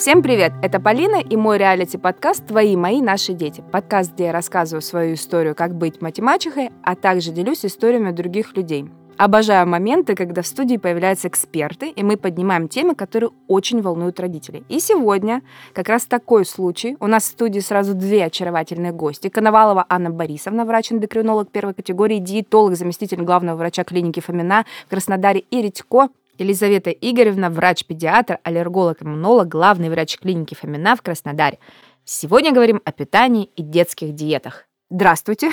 Всем привет! Это Полина и мой реалити-подкаст «Твои, мои, наши дети». Подкаст, где я рассказываю свою историю, как быть математикой, а также делюсь историями других людей. Обожаю моменты, когда в студии появляются эксперты, и мы поднимаем темы, которые очень волнуют родителей. И сегодня как раз такой случай. У нас в студии сразу две очаровательные гости. Коновалова Анна Борисовна, врач-эндокринолог первой категории, диетолог, заместитель главного врача клиники Фомина в Краснодаре, и Редько Елизавета Игоревна, врач-педиатр, аллерголог-иммунолог, главный врач клиники Фомина в Краснодаре. Сегодня говорим о питании и детских диетах. Здравствуйте.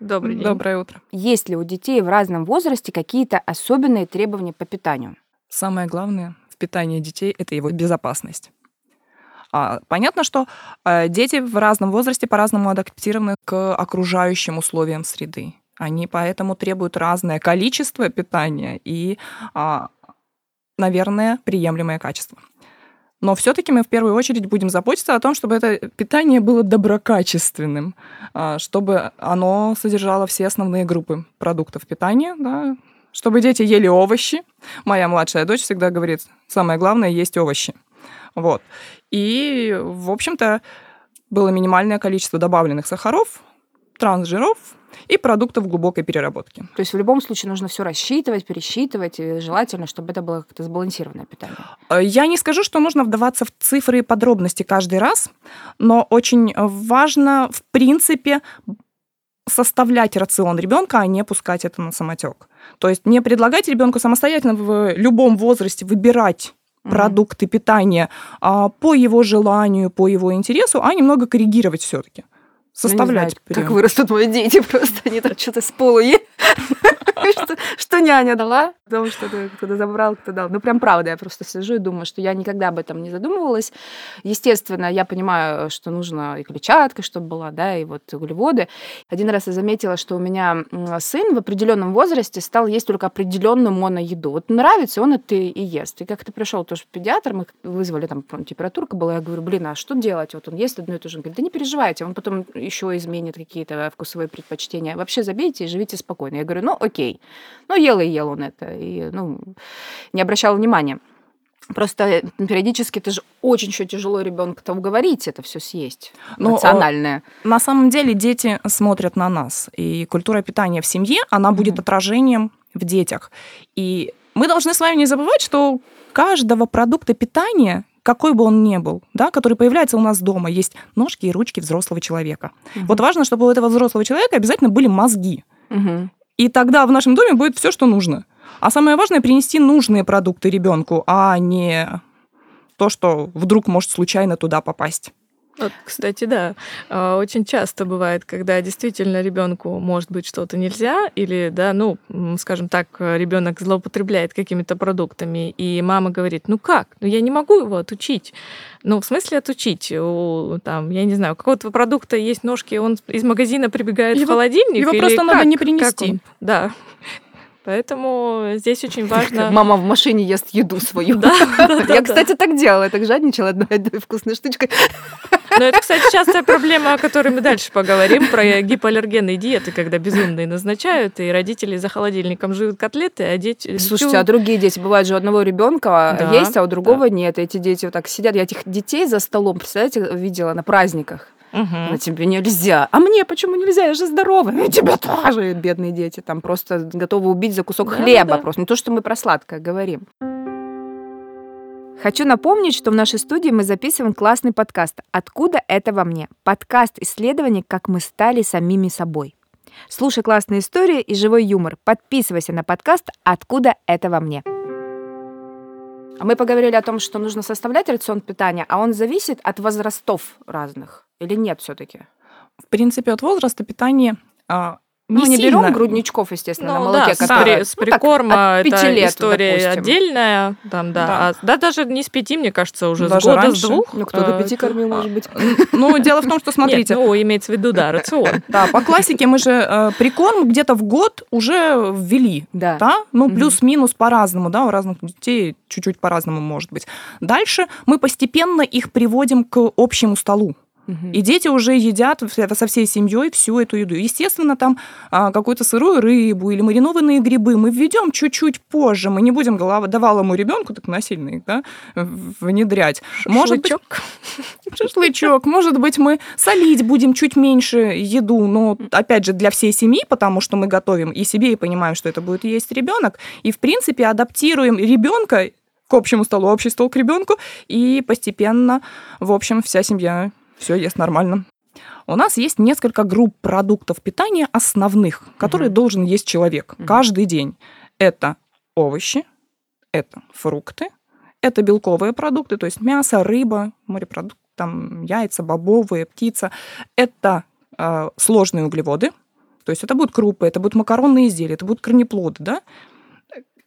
Добрый день. Доброе утро. Есть ли у детей в разном возрасте какие-то особенные требования по питанию? Самое главное в питании детей – это его безопасность. А, понятно, что а, дети в разном возрасте по-разному адаптированы к окружающим условиям среды. Они поэтому требуют разное количество питания и, а, наверное, приемлемое качество. Но все-таки мы в первую очередь будем заботиться о том, чтобы это питание было доброкачественным, а, чтобы оно содержало все основные группы продуктов питания, да, чтобы дети ели овощи. Моя младшая дочь всегда говорит, самое главное есть овощи. Вот. И, в общем-то, было минимальное количество добавленных сахаров, трансжиров, и продуктов глубокой переработки. То есть в любом случае нужно все рассчитывать, пересчитывать, и желательно, чтобы это было как-то сбалансированное питание. Э, я не скажу, что нужно вдаваться в цифры и подробности каждый раз, но очень важно, в принципе, составлять рацион ребенка, а не пускать это на самотек. То есть не предлагать ребенку самостоятельно в любом возрасте выбирать продукты питания а, по его желанию, по его интересу, а немного коррегировать все-таки составлять. Ну, знаю, как вырастут мои дети, просто они там что-то с полу что няня дала, потому что кто-то забрал, кто дал. Ну, прям правда, я просто сижу и думаю, что я никогда об этом не задумывалась. Естественно, я понимаю, что нужно и клетчатка, чтобы была, да, и вот углеводы. Один раз я заметила, что у меня сын в определенном возрасте стал есть только определенную моноеду. Вот нравится, он это и ест. И как-то пришел тоже педиатр, мы вызвали, там, температурка была, я говорю, блин, а что делать? Вот он ест одно и то же. Он говорит, да не переживайте, он потом еще изменит какие-то вкусовые предпочтения. Вообще забейте и живите спокойно. Я говорю, ну окей. Ну ел и ел он это. И ну, не обращал внимания. Просто периодически это же очень еще тяжело ребенка-то уговорить это все съесть. Ну, национальное. На самом деле дети смотрят на нас. И культура питания в семье, она mm-hmm. будет отражением в детях. И мы должны с вами не забывать, что каждого продукта питания какой бы он ни был, да, который появляется у нас дома, есть ножки и ручки взрослого человека. Угу. Вот важно, чтобы у этого взрослого человека обязательно были мозги. Угу. И тогда в нашем доме будет все, что нужно. А самое важное принести нужные продукты ребенку, а не то, что вдруг может случайно туда попасть. Вот, кстати, да. А, очень часто бывает, когда действительно ребенку может быть что-то нельзя, или, да, ну, скажем так, ребенок злоупотребляет какими-то продуктами, и мама говорит, ну как, ну я не могу его отучить. Ну, в смысле отучить? У, там, я не знаю, у какого-то продукта есть ножки, он из магазина прибегает его, в холодильник? Его просто как? надо не принести. Да. Поэтому здесь очень важно... Мама в машине ест еду свою. Да, Я, кстати, так делала. Я так жадничала одной вкусной штучкой. Но это, кстати, частая проблема, о которой мы дальше поговорим, про гипоаллергенные диеты, когда безумные назначают, и родители за холодильником живут котлеты, а дети... Слушайте, а другие дети, бывают же у одного ребенка да, есть, а у другого да. нет. Эти дети вот так сидят. Я этих детей за столом, представляете, видела на праздниках. Угу. Но тебе нельзя. А мне почему нельзя? Я же здоровая. И тебе тоже, бедные дети. Там просто готовы убить за кусок да, хлеба. Да. Просто не то, что мы про сладкое говорим. Хочу напомнить, что в нашей студии мы записываем классный подкаст «Откуда это во мне?» Подкаст исследований, как мы стали самими собой. Слушай классные истории и живой юмор. Подписывайся на подкаст «Откуда это во мне?» А мы поговорили о том, что нужно составлять рацион питания, а он зависит от возрастов разных или нет все-таки? В принципе, от возраста питания а, не ну, не сильно. берем грудничков, естественно, ну, на молоке, да, который... с прикорма ну, так, это лет, история допустим. отдельная, там, да. Да. А, да, даже не с пяти, мне кажется, уже даже с года, раньше. с двух. Ну, кто до пяти кормил, может быть. Ну, дело в том, что, смотрите... Нет, ну, имеется в виду, да, рацион. Да, по классике мы же э, прикорм где-то в год уже ввели, да? Ну, плюс-минус по-разному, да, у разных детей чуть-чуть по-разному может быть. Дальше мы постепенно их приводим к общему столу. И дети уже едят со всей семьей всю эту еду. Естественно, там а, какую-то сырую рыбу или маринованные грибы мы введем чуть-чуть позже. Мы не будем давалому ребенку так насильно их да, внедрять. Может быть, шашлычок. Может быть, мы солить будем чуть меньше еду, но опять же для всей семьи, потому что мы готовим и себе и понимаем, что это будет есть ребенок. И в принципе адаптируем ребенка к общему столу, общий стол к ребенку, и постепенно, в общем, вся семья все ест нормально. У нас есть несколько групп продуктов питания основных, которые угу. должен есть человек угу. каждый день. Это овощи, это фрукты, это белковые продукты, то есть мясо, рыба, морепродукты, там яйца, бобовые, птица. Это э, сложные углеводы, то есть это будут крупы, это будут макаронные изделия, это будут корнеплоды, да,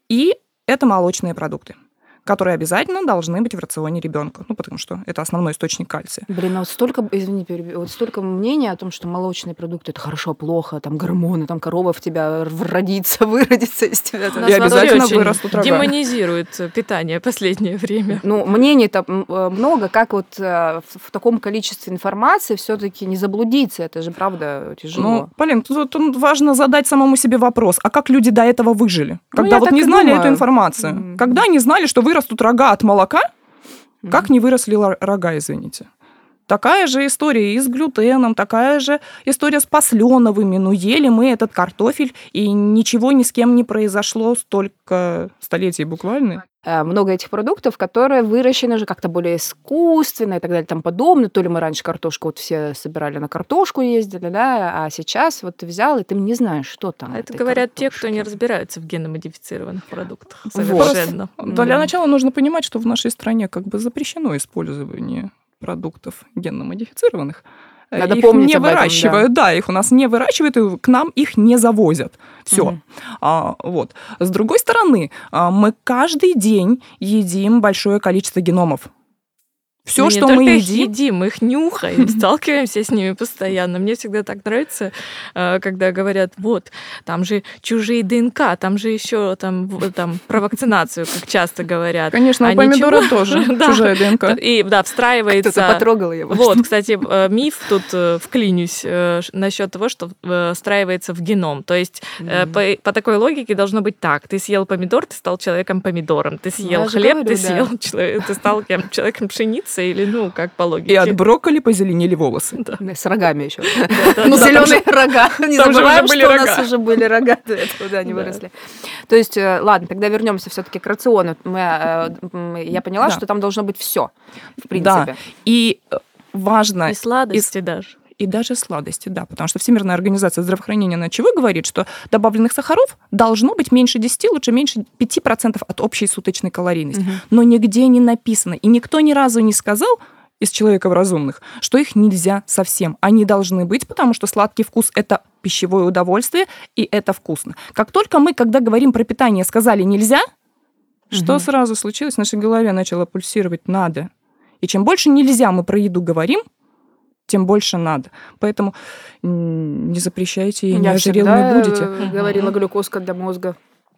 и это молочные продукты которые обязательно должны быть в рационе ребенка. Ну, потому что это основной источник кальция. Блин, а вот столько, извини, вот столько мнений о том, что молочные продукты это хорошо, плохо, там гормоны, там корова в тебя родится, выродится из тебя. И обязательно вырастут рога. Демонизирует питание последнее время. Ну, мнений-то э, много, как вот э, в таком количестве информации все-таки не заблудиться, это же правда тяжело. Ну, Полин, тут, тут важно задать самому себе вопрос, а как люди до этого выжили? Ну, Когда ну, вот не знали думаю. эту информацию? Mm-hmm. Когда они знали, что вы вырастут рога от молока, mm-hmm. как не выросли рога, извините. Такая же история и с глютеном, такая же история с посленовыми. Ну, ели мы этот картофель, и ничего ни с кем не произошло столько столетий буквально. Э, много этих продуктов, которые выращены уже как-то более искусственно и так далее, там подобное. То ли мы раньше картошку вот все собирали на картошку ездили, да, а сейчас вот ты взял, и ты не знаешь, что там. Это говорят картошке. те, кто не разбираются в геномодифицированных продуктах. Совершенно. Вот. Да. Для начала нужно понимать, что в нашей стране как бы запрещено использование продуктов генно-модифицированных. Надо их помнить не выращивают, этом, да. да, их у нас не выращивают, и к нам их не завозят. Все. Угу. А, вот. С другой стороны, а, мы каждый день едим большое количество геномов. Все, мы что мы едим... едим, мы их нюхаем, сталкиваемся с ними постоянно. Мне всегда так нравится, э, когда говорят, вот, там же чужие ДНК, там же еще там, там про вакцинацию, как часто говорят. Конечно, а у помидора ничего... тоже чужая ДНК. И да, встраивается... Кто-то потрогал его. Вот, кстати, э, миф тут э, вклинюсь насчет того, что встраивается в геном. То есть по, по такой логике должно быть так. Ты съел помидор, ты стал человеком-помидором. Ты съел хлеб, говорю, ты съел, ты стал человеком пшеницы, мясо или, ну, как по логике. И от брокколи позеленели волосы. Да. С рогами еще. Ну, зеленые рога. Не забываем, что у нас уже были рога до этого, да, они выросли. То есть, э, ладно, тогда вернемся все-таки к рациону. Э, я поняла, что там должно быть все, в принципе. Да. И э, важно... И сладости даже и даже сладости, да, потому что Всемирная организация здравоохранения на чего говорит, что добавленных сахаров должно быть меньше 10, лучше меньше 5% от общей суточной калорийности. Угу. Но нигде не написано, и никто ни разу не сказал, из человеков разумных, что их нельзя совсем. Они должны быть, потому что сладкий вкус – это пищевое удовольствие, и это вкусно. Как только мы, когда говорим про питание, сказали «нельзя», угу. что сразу случилось? В нашей голове начало пульсировать «надо». И чем больше «нельзя» мы про еду говорим – тем больше надо. Поэтому не запрещайте и не ожирелыми будете. говорила глюкозка для мозга.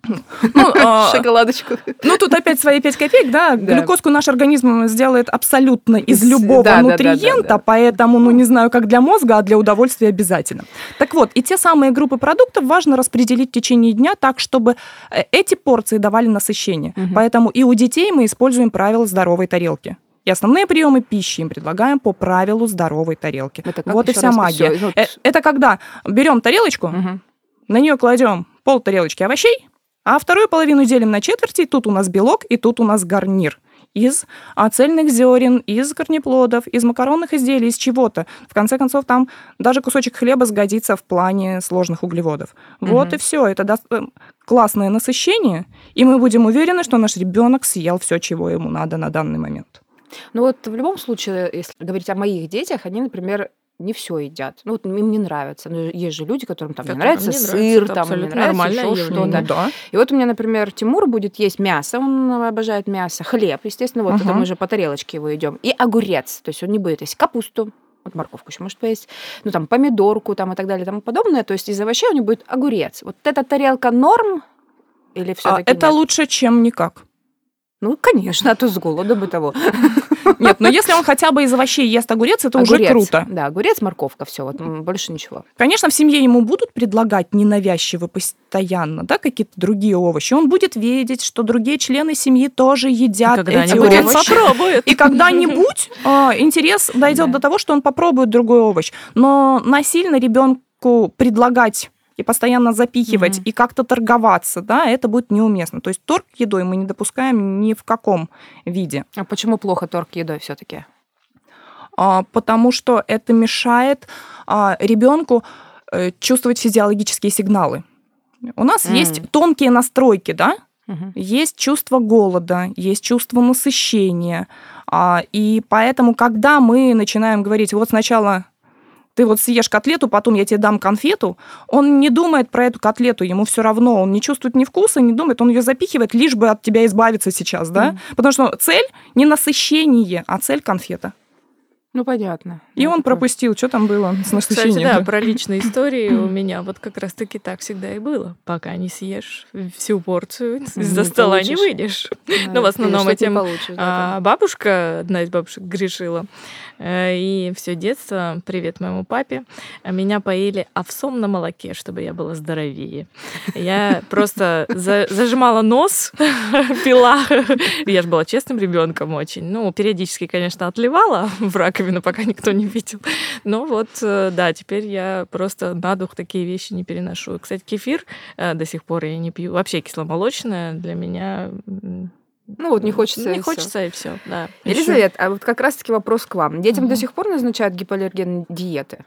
Ну, а, Шоколадочку. Ну, тут опять свои 5 копеек, да. Глюкозку наш организм сделает абсолютно из любого нутриента, поэтому, ну, не знаю, как для мозга, а для удовольствия обязательно. Так вот, и те самые группы продуктов важно распределить в течение дня так, чтобы э, эти порции давали насыщение. Поэтому и у детей мы используем правило здоровой тарелки. И основные приемы пищи им предлагаем по правилу здоровой тарелки. Это вот и вся магия. Все? Э, это когда берем тарелочку, угу. на нее кладем пол тарелочки овощей, а вторую половину делим на четверти. Тут у нас белок, и тут у нас гарнир из цельных зерен, из корнеплодов, из макаронных изделий, из чего-то. В конце концов, там даже кусочек хлеба сгодится в плане сложных углеводов. Вот угу. и все. Это даст э, классное насыщение, и мы будем уверены, что наш ребенок съел все, чего ему надо на данный момент. Ну вот в любом случае, если говорить о моих детях, они, например, не все едят. Ну, вот им не нравится. Но есть же люди, которым там не нравится сыр, нравится, там не нравится еще что-то. Ну, да. И вот у меня, например, Тимур будет есть мясо, он обожает мясо, хлеб, естественно, вот uh-huh. это мы же по тарелочке его идем, и огурец, то есть он не будет есть капусту, вот морковку еще может поесть, ну там помидорку там и так далее и тому подобное, то есть из овощей у него будет огурец. Вот эта тарелка норм или все-таки а, Это нет? лучше, чем никак. Ну, конечно, а то с голода бы того. Нет, но если он хотя бы из овощей ест огурец, это уже Огурец. круто. Да, огурец, морковка, все, вот больше ничего. Конечно, в семье ему будут предлагать ненавязчиво постоянно, да, какие-то другие овощи. Он будет видеть, что другие члены семьи тоже едят эти Когда-нибудь он овощи. попробует. И когда-нибудь а, интерес дойдет Да. до того, что он попробует другой овощ. Но насильно ребенку предлагать и постоянно запихивать Мгм. и как-то торговаться, да, это будет неуместно. То есть торг едой мы не допускаем ни в каком виде. А почему плохо торг едой все-таки? А, потому что это мешает ребенку чувствовать физиологические сигналы. У нас М. есть тонкие настройки, да, есть чувство голода, есть чувство насыщения. А, И поэтому, когда мы начинаем говорить, вот сначала ты вот съешь котлету, потом я тебе дам конфету, он не думает про эту котлету, ему все равно, он не чувствует ни вкуса, не думает, он ее запихивает, лишь бы от тебя избавиться сейчас, да? Мгм. Потому что цель не насыщение, а цель конфета. Ну, понятно. И Ну, он такое. пропустил, что там было с Кстати, насыщением. да, про личные истории у меня вот как раз-таки так всегда и было. Пока не съешь всю порцию, из-за стола не получишь. выйдешь. Да, ну, в основном этим, получишь, да, А бабушка, одна из бабушек, грешила. Э, И все детство, привет моему папе, меня поили овсом на молоке, чтобы я была здоровее. Я просто за- зажимала нос, пила. Я же была честным ребенком очень. Ну, периодически, конечно, отливала в раковину, пока никто не видел. Но вот, э, да, теперь я просто на дух такие вещи не переношу. Кстати, кефир э, до сих пор я не пью. Вообще кисломолочное для меня Ну вот не хочется. не и хочется, и все, да. Елизавет, а вот как раз-таки вопрос к вам. Детям Мгм. до сих пор назначают гипоаллергенные диеты?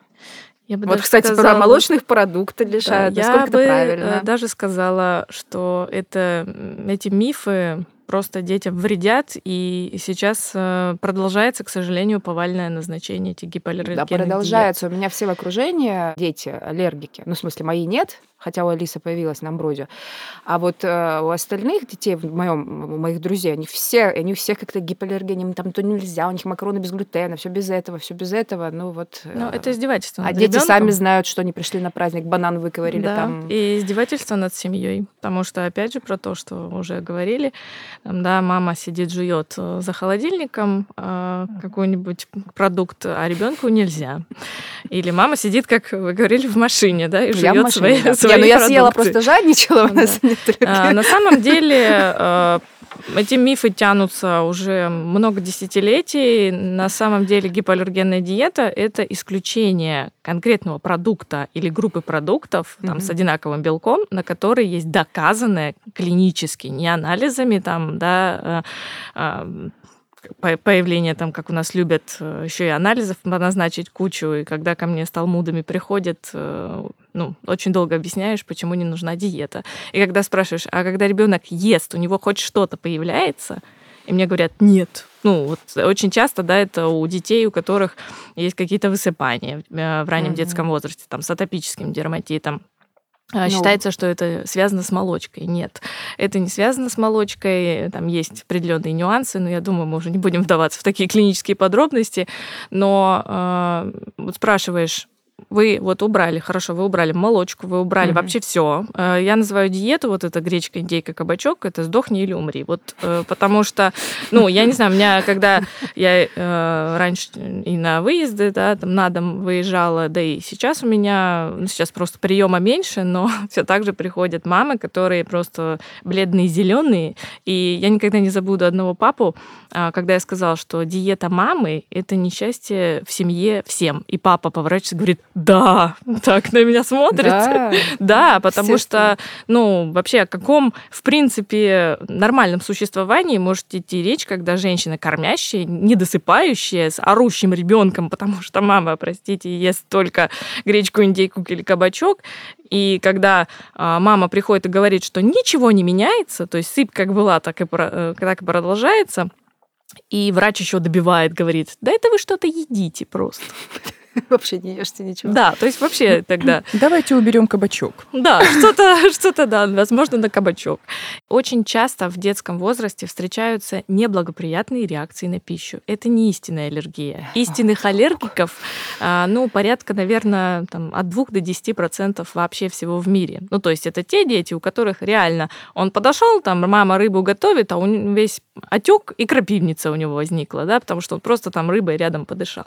Я бы Вот, кстати, сказала, про молочных продуктов да, лишают. я Насколько бы это э, правильно? даже сказала, что это, эти мифы просто детям вредят, и сейчас э, продолжается, к сожалению, повальное назначение этих гипоаллергенных Да, диет. продолжается. У меня все в окружении дети аллергики. Ну, в смысле, мои нет, хотя у Алисы появилась на амброзию. А вот э, у остальных детей, в моем, у моих друзей, они все, они у всех как-то гипоаллергия, им там то нельзя, у них макароны без глютена, все без этого, все без этого. Ну вот. Ну, э, это издевательство а над дети ребёнком. сами знают, что они пришли на праздник, банан выковырили Да, там. и издевательство над семьей. Потому что, опять же, про то, что уже говорили, да, мама сидит, жует э, за холодильником э, какой-нибудь продукт, а ребенку нельзя. Или мама сидит, как вы говорили, в машине, да, и жует свои, да. свои Не, ну я съела, продукты. просто жадничала, у Да. А, На самом деле э, эти мифы тянутся уже много десятилетий. На самом деле гипоаллергенная диета – это исключение конкретного продукта или группы продуктов там, с одинаковым белком, на которые есть доказанное клинически, не анализами, там, да, э, э, появление там, как у нас любят, еще и анализов назначить кучу, и когда ко мне с талмудами приходят, э, ну, очень долго объясняешь, почему не нужна диета. И когда спрашиваешь, а когда ребенок ест, у него хоть что-то появляется, и мне говорят, нет. Ну, вот очень часто, да, это у детей, у которых есть какие-то высыпания э, в раннем Мгм. детском возрасте, там, с атопическим дерматитом. А, Ну. Считается, что это связано с молочкой. Нет, это не связано с молочкой. Там есть определенные нюансы, но я думаю, мы уже не будем вдаваться в такие клинические подробности. Но э, вот спрашиваешь, вы вот убрали, хорошо, вы убрали молочку, вы убрали Мгм. вообще все. Я называю диету, вот это гречка, индейка, кабачок, это сдохни или умри. Вот э, потому что, ну, я не знаю, у меня, когда я э, раньше и на выезды, да, там на дом выезжала, да и сейчас у меня, ну, сейчас просто приема меньше, но все так же приходят мамы, которые просто бледные, зеленые. И я никогда не забуду одного папу, а, когда я сказала, что диета мамы это несчастье в семье всем. И папа поворачивается и говорит: да, так на меня смотрит. Да. Да, потому что, ну, вообще о каком, в принципе, нормальном существовании может идти речь, когда женщина кормящая, недосыпающая, с орущим ребенком, потому что мама, простите, ест только гречку, индейку или кабачок, и когда а, мама приходит и говорит, что ничего не меняется, то есть сыпь как была, так и, э, так и продолжается, и врач еще добивает, говорит, да это вы что-то едите просто. вообще не ешьте ничего. Да, то есть вообще тогда... Давайте уберем кабачок. Да, что-то, что-то, да, возможно, на кабачок. Очень часто в детском возрасте встречаются неблагоприятные реакции на пищу. Это не истинная аллергия. Истинных аллергиков, а, ну, порядка, наверное, там, от 2 до 10 процентов вообще всего в мире. Ну, то есть это те дети, у которых реально он подошел, там, мама рыбу готовит, а он весь отек и крапивница у него возникла, да, потому что он просто там рыбой рядом подышал.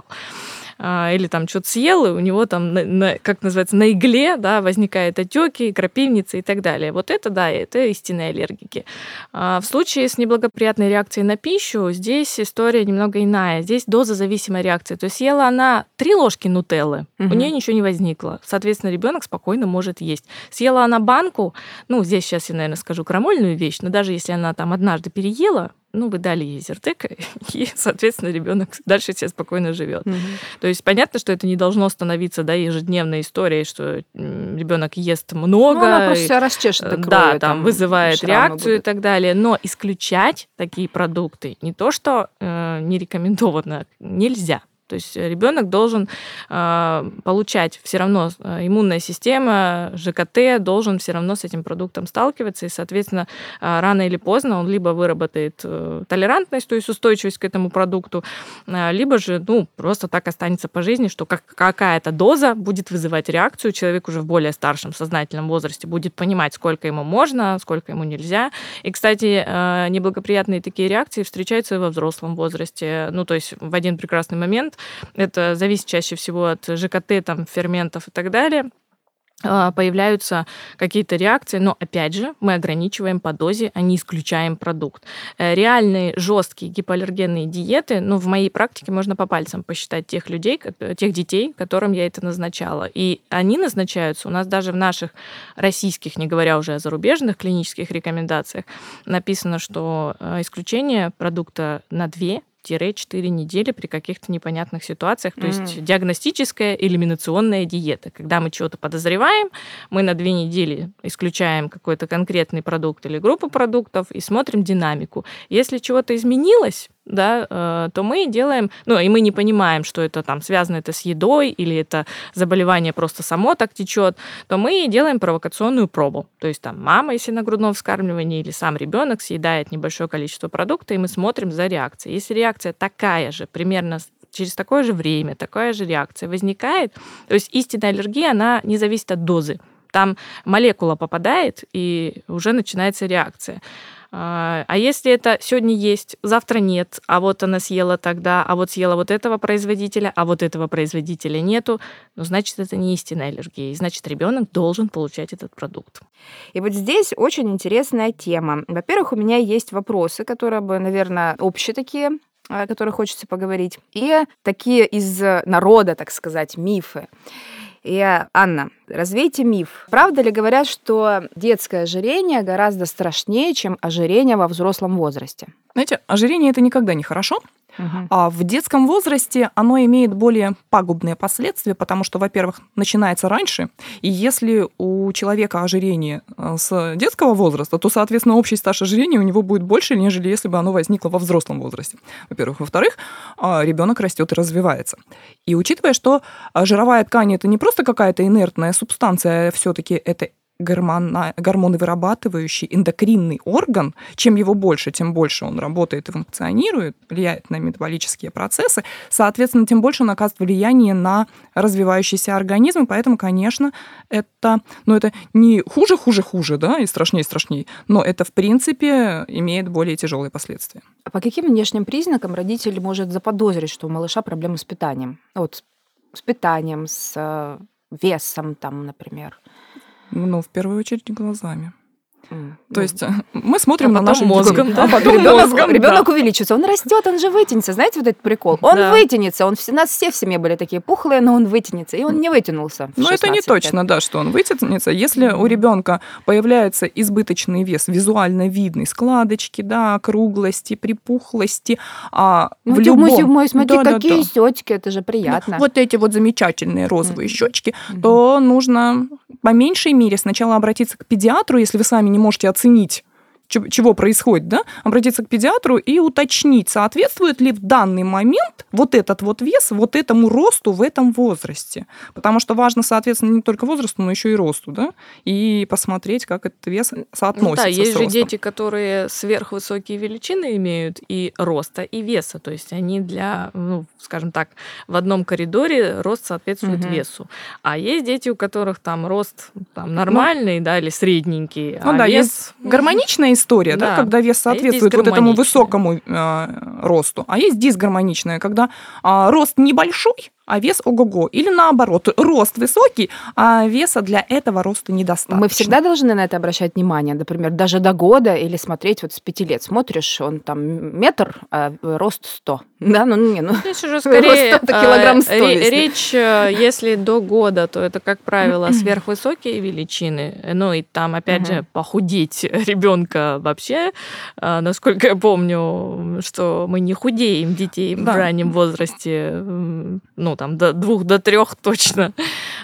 А, или там что-то съел, и у него там, на, на, как называется, на игле да, возникают отеки, крапивницы и так далее. Вот это, да, это истинные аллергики. А в случае с неблагоприятной реакцией на пищу, здесь история немного иная. Здесь доза-зависимая реакция. То есть съела она три ложки нутеллы, угу. у нее ничего не возникло. Соответственно, ребенок спокойно может есть. Съела она банку, ну, здесь сейчас я, наверное, скажу крамольную вещь, но даже если она там однажды переела, ну, вы дали ей зертык, и, соответственно, ребенок дальше себе спокойно живет. Угу. То есть понятно, что это не должно становиться да, ежедневной историей, что ребенок ест много. Ну, она просто себя расчешет э, Да, там, там вызывает реакцию и так далее. Но исключать такие продукты не то, что э, не рекомендовано, нельзя. То есть ребенок должен э, получать все равно э, иммунная система, ЖКТ должен все равно с этим продуктом сталкиваться, и, соответственно, э, рано или поздно он либо выработает э, толерантность, то есть устойчивость к этому продукту, э, либо же, ну, просто так останется по жизни, что как, какая-то доза будет вызывать реакцию, человек уже в более старшем сознательном возрасте будет понимать, сколько ему можно, сколько ему нельзя. И, кстати, э, неблагоприятные такие реакции встречаются и во взрослом возрасте. Ну, то есть в один прекрасный момент это зависит чаще всего от ЖКТ, там, ферментов и так далее а, появляются какие-то реакции, но опять же мы ограничиваем по дозе, а не исключаем продукт. Э, реальные жесткие гипоаллергенные диеты, ну в моей практике можно по пальцам посчитать тех людей, тех детей, которым я это назначала. И они назначаются у нас даже в наших российских, не говоря уже о зарубежных клинических рекомендациях, написано, что э, исключение продукта на 2 4 недели при каких-то непонятных ситуациях. То mm-hmm. есть диагностическая элиминационная диета. Когда мы чего-то подозреваем, мы на две недели исключаем какой-то конкретный продукт или группу продуктов и смотрим динамику. Если чего-то изменилось, да, э, то мы делаем, ну, и мы не понимаем, что это там связано это с едой или это заболевание просто само так течет, то мы делаем провокационную пробу. То есть там мама, если на грудном вскармливании, или сам ребенок съедает небольшое количество продукта, и мы смотрим за реакцией. Если реакция такая же, примерно через такое же время, такая же реакция возникает, то есть истинная аллергия, она не зависит от дозы. Там молекула попадает, и уже начинается реакция. А, а если это сегодня есть, завтра нет, а вот она съела тогда, а вот съела вот этого производителя, а вот этого производителя нету, ну, значит, это не истинная аллергия, и значит, ребенок должен получать этот продукт. И вот здесь очень интересная тема. Во-первых, у меня есть вопросы, которые бы, наверное, общие такие, о которых хочется поговорить, и такие из народа, так сказать, мифы. И, Анна, развейте миф. Правда ли говорят, что детское ожирение гораздо страшнее, чем ожирение во взрослом возрасте? Знаете, ожирение это никогда не хорошо. А в детском возрасте оно имеет более пагубные последствия, потому что, во-первых, начинается раньше, и если у человека ожирение э, с детского возраста, то, соответственно, общий стаж ожирения у него будет больше, нежели если бы оно возникло во взрослом возрасте. Во-первых. Во-вторых, а, ребенок растет и развивается. И учитывая, что жировая ткань это не просто какая-то инертная субстанция, а все-таки это гормона, гормоны вырабатывающий эндокринный орган, чем его больше, тем больше он работает и функционирует, влияет на метаболические процессы, соответственно, тем больше он оказывает влияние на развивающийся организм, и поэтому, конечно, это, ну, это не хуже, хуже, хуже, да, и страшнее, страшнее, но это, в принципе, имеет более тяжелые последствия. А по каким внешним признакам родитель может заподозрить, что у малыша проблемы с питанием? Вот с питанием, с э, весом, там, например. Ну, в первую очередь глазами. То есть мы смотрим а на нашим мозгом, да? а потом ребенок, мозгом, ребенок да. увеличится, он растет, он же вытянется. Знаете, вот этот прикол? Он да. вытянется. Он, у нас все в семье были такие пухлые, но он вытянется. И он не вытянулся. Ну, это не точно, да, что он вытянется. Если у ребенка появляется избыточный вес, визуально видный, складочки, да, круглости, припухлости, а ну, в любом... Мой, мой, смотри, да, какие да, щечки, это же приятно. Ну, вот эти вот замечательные розовые mm. щечки, mm. то нужно по меньшей мере сначала обратиться к педиатру, если вы сами не можете оценить чего происходит, да, обратиться к педиатру и уточнить, соответствует ли в данный момент вот этот вот вес вот этому росту в этом возрасте. Потому что важно, соответственно, не только возрасту, но еще и росту, да, и посмотреть, как этот вес соотносится ну, да, есть с же дети, которые сверхвысокие величины имеют и роста, и веса, то есть они для, ну, скажем так, в одном коридоре рост соответствует угу. весу. А есть дети, у которых там рост там, нормальный, ну, да, или средненький, ну, а да, вес... есть гармоничная история, да, да. когда вес соответствует вот этому высокому э, росту, а есть дисгармоничная, когда э, рост небольшой, а вес ого-го. Или наоборот, рост высокий, а веса для этого роста недостаточно. Мы всегда должны на это обращать внимание, например, даже до года или смотреть вот с пяти лет. Смотришь, он там метр, а рост 100. Да, ну не, ну Здесь уже скорее килограмм 100. Э, речь, э, если до года, то это, как правило, сверхвысокие величины. Ну и там, опять же, похудеть ребенка вообще, э, насколько я помню, что мы не худеем детей в раннем возрасте, ну, там, до двух, до трех точно.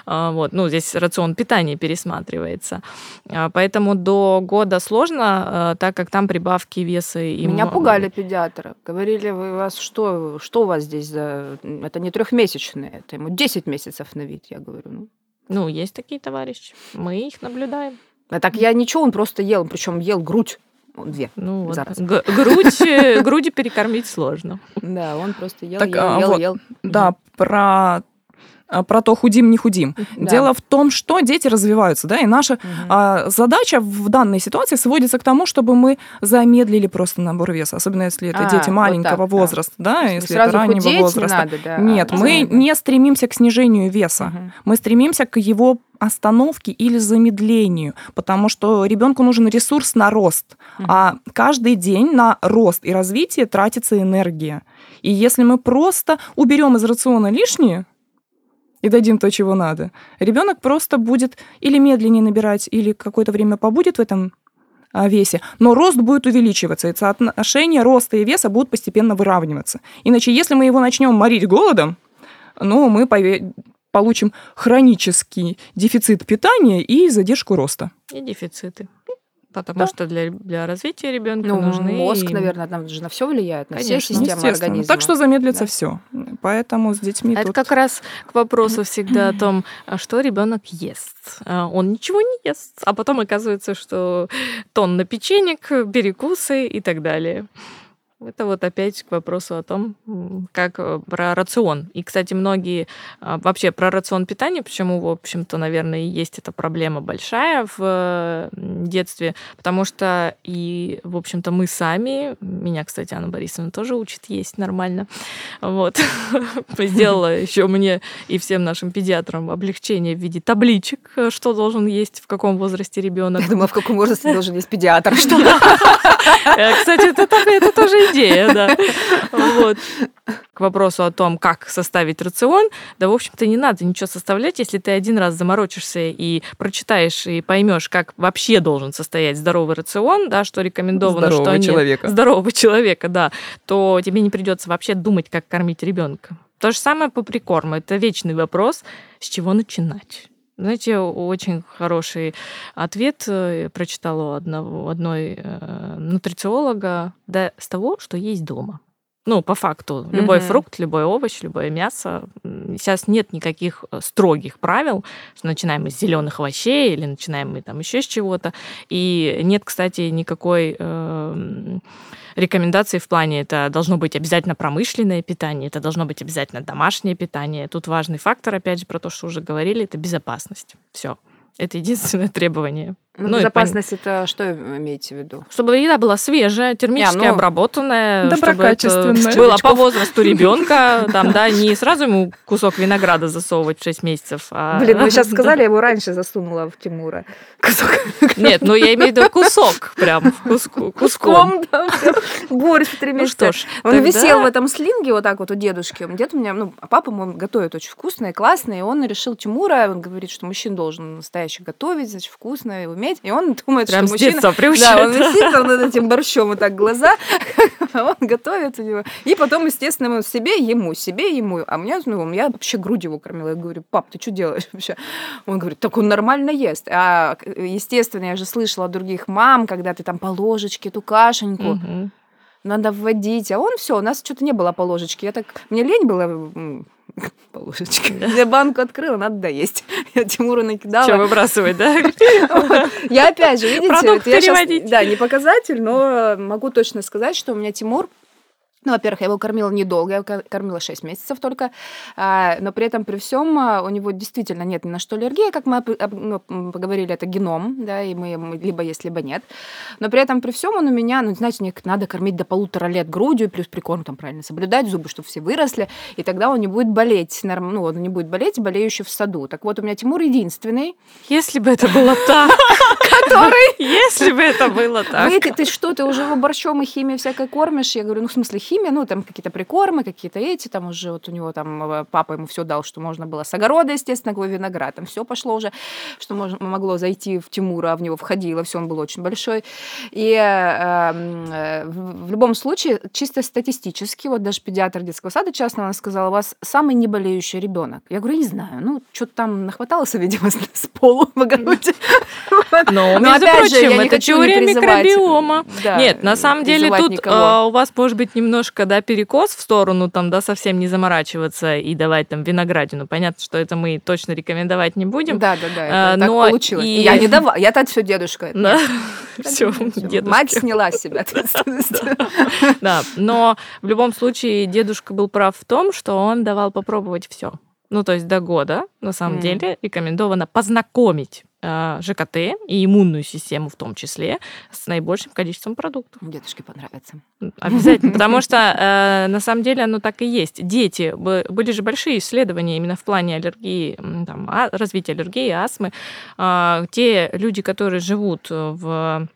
А, вот, ну, здесь рацион питания пересматривается. А, поэтому до года сложно, а, так как там прибавки веса. И Меня пугали педиатры. Говорили, вы вас что, что у вас здесь за... Это не трехмесячные, это ему 10 месяцев на вид, я говорю. Ну, ну есть такие товарищи. Мы их наблюдаем. А так я ничего, он просто ел, причем ел грудь. Две. Ну, вот. грудь, э, груди перекормить сложно. Да, он просто ел, так, ел, ел, вот, ел. Да, про а, про то, худим, не худим. Да. Дело в том, что дети развиваются, да, и наша угу. а, задача в данной ситуации сводится к тому, чтобы мы замедлили просто набор веса, особенно если это а, дети маленького вот так, возраста, да, да если это раннего возраста. Не надо, да, Нет, а, мы не стремимся к снижению веса, угу. мы стремимся к его остановке или замедлению, потому что ребенку нужен ресурс на рост, угу. а каждый день на рост и развитие тратится энергия. И если мы просто уберем из рациона лишнее, и дадим то, чего надо, ребенок просто будет или медленнее набирать, или какое-то время побудет в этом а, весе, но рост будет увеличиваться, и соотношение роста и веса будут постепенно выравниваться. Иначе, если мы его начнем морить голодом, ну, мы получим хронический дефицит питания и задержку роста. И дефициты. Потому да. что для, для развития ребенка ну, нужны... Мозг, наверное, там же на все влияет, на Конечно. все системы организма. Так что замедлится да. все. Поэтому с детьми. Это тут... как раз к вопросу всегда о том, а что ребенок ест. А он ничего не ест, а потом оказывается, что тонна печенек, перекусы и так далее. Это вот опять к вопросу о том, как э, про рацион. И, кстати, многие а, вообще про рацион питания, почему, в общем-то, наверное, и есть эта проблема большая в детстве, потому что и, в общем-то, мы сами, меня, кстати, Анна Борисовна тоже учит есть нормально, вот, сделала еще мне и всем нашим педиатрам облегчение в виде табличек, э, что должен есть, в каком возрасте ребенок. Я думаю, в каком возрасте должен есть педиатр, что э, Кстати, это тоже идея, да. Вот. К вопросу о том, как составить рацион, да, в общем-то, не надо ничего составлять, если ты один раз заморочишься и прочитаешь и поймешь, как вообще должен состоять здоровый рацион, да, что рекомендовано, здорового что нет, человека. здорового человека, да, то тебе не придется вообще думать, как кормить ребенка. То же самое по прикорму. Это вечный вопрос, с чего начинать. Знаете, очень хороший ответ э, прочитала у одного, одной э, нутрициолога, да, с того, что есть дома. Ну, по факту, любой mm-hmm. фрукт, любой овощ, любое мясо. Сейчас нет никаких э, строгих правил, что начинаем мы с зеленых овощей или начинаем мы там еще с чего-то. И нет, кстати, никакой э, рекомендации в плане это должно быть обязательно промышленное питание, это должно быть обязательно домашнее питание. Тут важный фактор, опять же, про то, что уже говорили, это безопасность. Все. Это единственное требование. Ну, ну безопасность это что имеете в виду? Чтобы еда была свежая, термически не, ну, обработанная, доброкачественная. чтобы это была по возрасту ребенка, там, да, не сразу ему кусок винограда засовывать в 6 месяцев. А... Блин, вы сейчас сказали, я его раньше засунула в Тимура. Кусок. Нет, ну я имею в виду кусок, прям куску, куском. да, борщ в три месяца. Ну что ж, Он тогда... висел в этом слинге вот так вот у дедушки. Дед у меня, ну, а папа ему готовит очень вкусно и классно, и он решил Тимура, он говорит, что мужчина должен настоящий готовить, значит, вкусно, и иметь. И он думает, Прям что мужчина... Да, он висит там над этим борщом вот так глаза, а он готовит у него. И потом, естественно, он себе, ему, себе, ему. А мне, ну, я вообще грудь его кормила. Я говорю, пап, ты что делаешь вообще? Он говорит, так он нормально ест. А, естественно, я же слышала от других мам, когда ты там по ложечке эту кашеньку, Мгм. надо вводить. А он все, у нас что-то не было по ложечке. Я так, мне лень было м, по ложечке. Я банку открыла, надо доесть. Я Тимуру накидала. Что выбрасывать, да? Я опять же, видите, я переводить. да, не показатель, но могу точно сказать, что у меня Тимур ну, во-первых, я его кормила недолго, я его ко- кормила 6 месяцев только, а, но при этом, при всем, у него действительно нет ни на что аллергии, как мы ну, поговорили, это геном, да, и мы либо есть, либо нет. Но при этом, при всем, он у меня, ну, знаете, мне надо кормить до полутора лет грудью, плюс прикорм там правильно соблюдать, зубы, чтобы все выросли, и тогда он не будет болеть, ну, он не будет болеть, болеющий в саду. Так вот, у меня Тимур единственный, Если бы это было так. Который? Если бы это было так. Ты что, ты уже его борщом и химией всякой кормишь? Я говорю, ну, в смысле, химия, ну, там какие-то прикормы, какие-то эти, там уже вот у него там э, папа ему все дал, что можно было с огорода, естественно, какой виноград, там все пошло уже, что можно, могло зайти в Тимура, в него входило, все, он был очень большой. И э, э, в любом случае, чисто статистически, вот даже педиатр детского сада частного, она сказала, у вас самый неболеющий ребенок. Я говорю, не знаю, ну, что-то там нахваталось, видимо, с полу в огороде. Но, между я прочим, это теория микробиома. Нет, на самом деле тут а, у вас может быть немножко, да, перекос в сторону, там, да, совсем не заморачиваться и давать там виноградину. Понятно, что это мы точно рекомендовать не будем. Да, да, да, А, так но получилось. и- Я не давала, я так все дедушка. Да, все, дедушка. Мать сняла с себя ответственность. Да, но в любом случае дедушка был прав в том, что он давал попробовать все. Ну, то есть до года, на самом деле, рекомендовано познакомить ЖКТ и иммунную систему в том числе с наибольшим количеством продуктов. Дедушке понравится. Обязательно, потому что э, на самом деле оно так и есть. Дети, были же большие исследования именно в плане аллергии, там, а- развития аллергии, астмы. А, те люди, которые живут в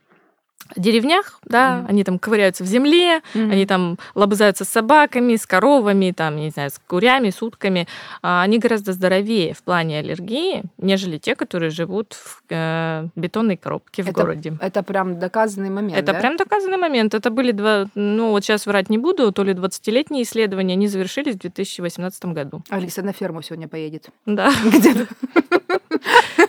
деревнях, да, Мгм. они там ковыряются в земле, они там лобызаются с собаками, с коровами, там, не знаю, с курями, с утками. А Они гораздо здоровее в плане аллергии, нежели те, которые живут в э, бетонной коробке в Это- городе. Это прям доказанный момент, Это да? прям доказанный момент. Это были два, ну вот сейчас врать не буду, то ли 20-летние исследования, они завершились в 2018 году. Алекса на ферму сегодня поедет. Да, Где-то.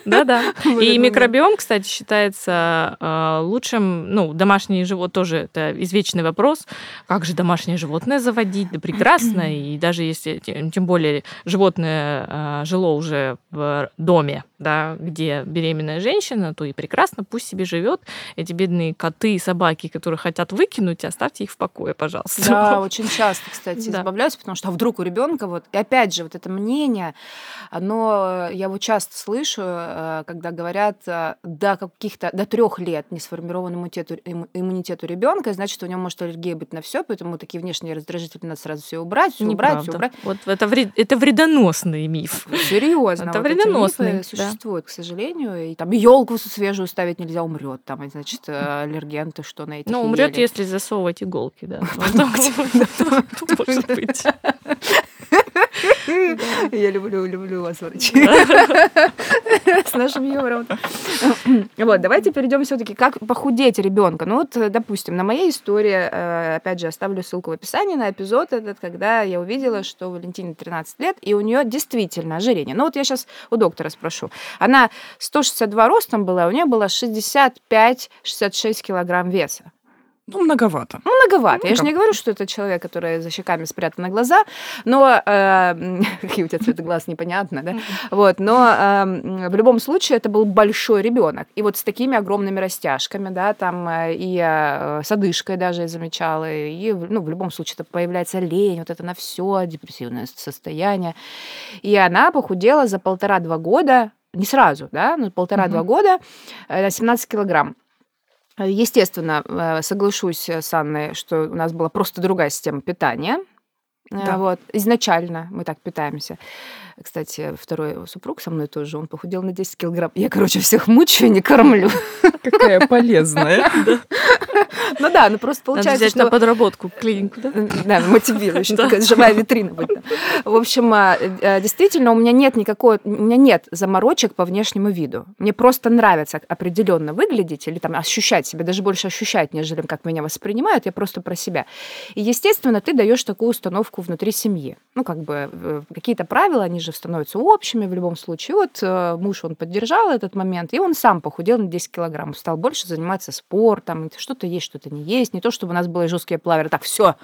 Да-да. И микробиом, кстати, считается э, лучшим, ну, домашнее живот тоже это извечный вопрос. Как же домашнее животное заводить? Да прекрасно. И даже если, тем более, животное э, жило уже в доме, да, где беременная женщина, то и прекрасно, пусть себе живет. Эти бедные коты и собаки, которые хотят выкинуть, оставьте их в покое, пожалуйста. Да, очень часто, кстати, Да. избавляюсь, потому что а вдруг у ребенка вот и опять же вот это мнение, оно я его часто слышу, э, когда говорят э, до каких-то до трех лет не сформирован иммунитет, имму- иммунитет у ребенка, значит у него может аллергия быть на все, поэтому такие внешние раздражители надо сразу все убрать, все убрать, все убрать. Вот это, вред- это вредоносный миф. Серьезно, Это вот эти вредоносный, мифы да. существуют, к сожалению. И там елку свежую ставить нельзя, умрет. Там, значит, э, аллергенты, что на этих Ну, умрет, если засовывать иголки, да. Может быть. Я люблю, люблю вас, врачи. С нашим юмором. Вот, давайте перейдем все-таки, как похудеть ребенка. Ну вот, допустим, на моей истории, э, опять же, оставлю ссылку в описании на эпизод этот, когда я увидела, что Валентине 13 лет, и у нее действительно ожирение. Ну вот я сейчас у доктора спрошу. Она 162 ростом была, у нее было 65-66 килограмм веса. Ну, многовато. Ну, многовато. Я же не говорю, что это человек, который за щеками спрятаны глаза, но э, какие у тебя цветы глаз, непонятно, да? Вот, но э, в любом случае это был большой ребенок. И вот с такими огромными растяжками, да, там э, и э, с одышкой даже я замечала, и ну, в любом случае это появляется лень, вот это на все, депрессивное состояние. И она похудела за полтора-два года, не сразу, да, но полтора-два года э, на 17 килограмм. Естественно, э, соглашусь с Анной, что у нас была просто другая система питания. Э, Да. Вот. Изначально мы так питаемся. Кстати, второй супруг со мной тоже, он похудел на 10 килограмм. Я, короче, всех мучаю, не кормлю. Какая полезная. Ну да, ну просто получается, Надо взять что... на подработку клинику, да? Да, мотивирующая, такая живая витрина будет. В общем, а, э, действительно, у меня нет никакой, у меня нет заморочек по внешнему виду. Мне просто нравится определенно выглядеть или там ощущать себя, даже больше ощущать, нежели как меня воспринимают, я просто про себя. И, естественно, ты даешь такую установку внутри семьи. Ну, как бы э, какие-то правила, они же становятся общими в любом случае. Вот э, муж, он поддержал этот момент, и он сам похудел на 10 килограмм, стал больше заниматься спортом, что-то есть, что-то не есть. Не то, чтобы у нас были жесткие плаверы. Так, все.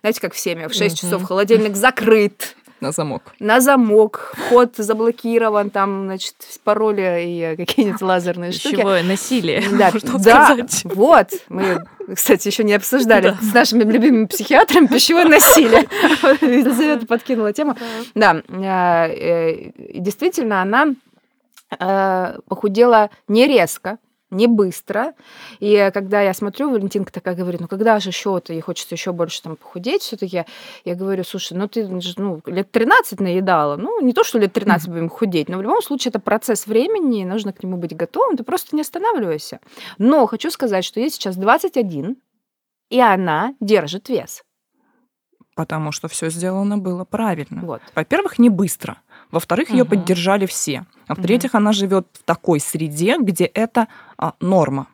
Знаете, как в семье, в 6 часов холодильник закрыт, На замок. на замок, вход заблокирован, там, значит, пароли и какие-нибудь лазерные штуки. Пищевое насилие, Да, можно да, сказать. вот. Мы, кстати, еще не обсуждали с нашими любимыми психиатрами пищевое насилие. Елизавета подкинула тему. Да, э, э, и действительно, она э, похудела не резко, не быстро. И когда я смотрю, Валентинка такая говорит, ну когда же еще ты, ей хочется еще больше там похудеть все-таки. Я говорю, слушай, ну ты же, ну, лет 13 наедала. Ну, не то, что лет 13 будем худеть, но в любом случае это процесс времени, нужно к нему быть готовым, ты просто не останавливайся. Но хочу сказать, что ей сейчас 21, и она держит вес. Потому что все сделано было правильно. Вот. Во-первых, не быстро. Во-вторых, ее Мгм. поддержали все. А в-третьих, она живет в такой среде, где это а, норма.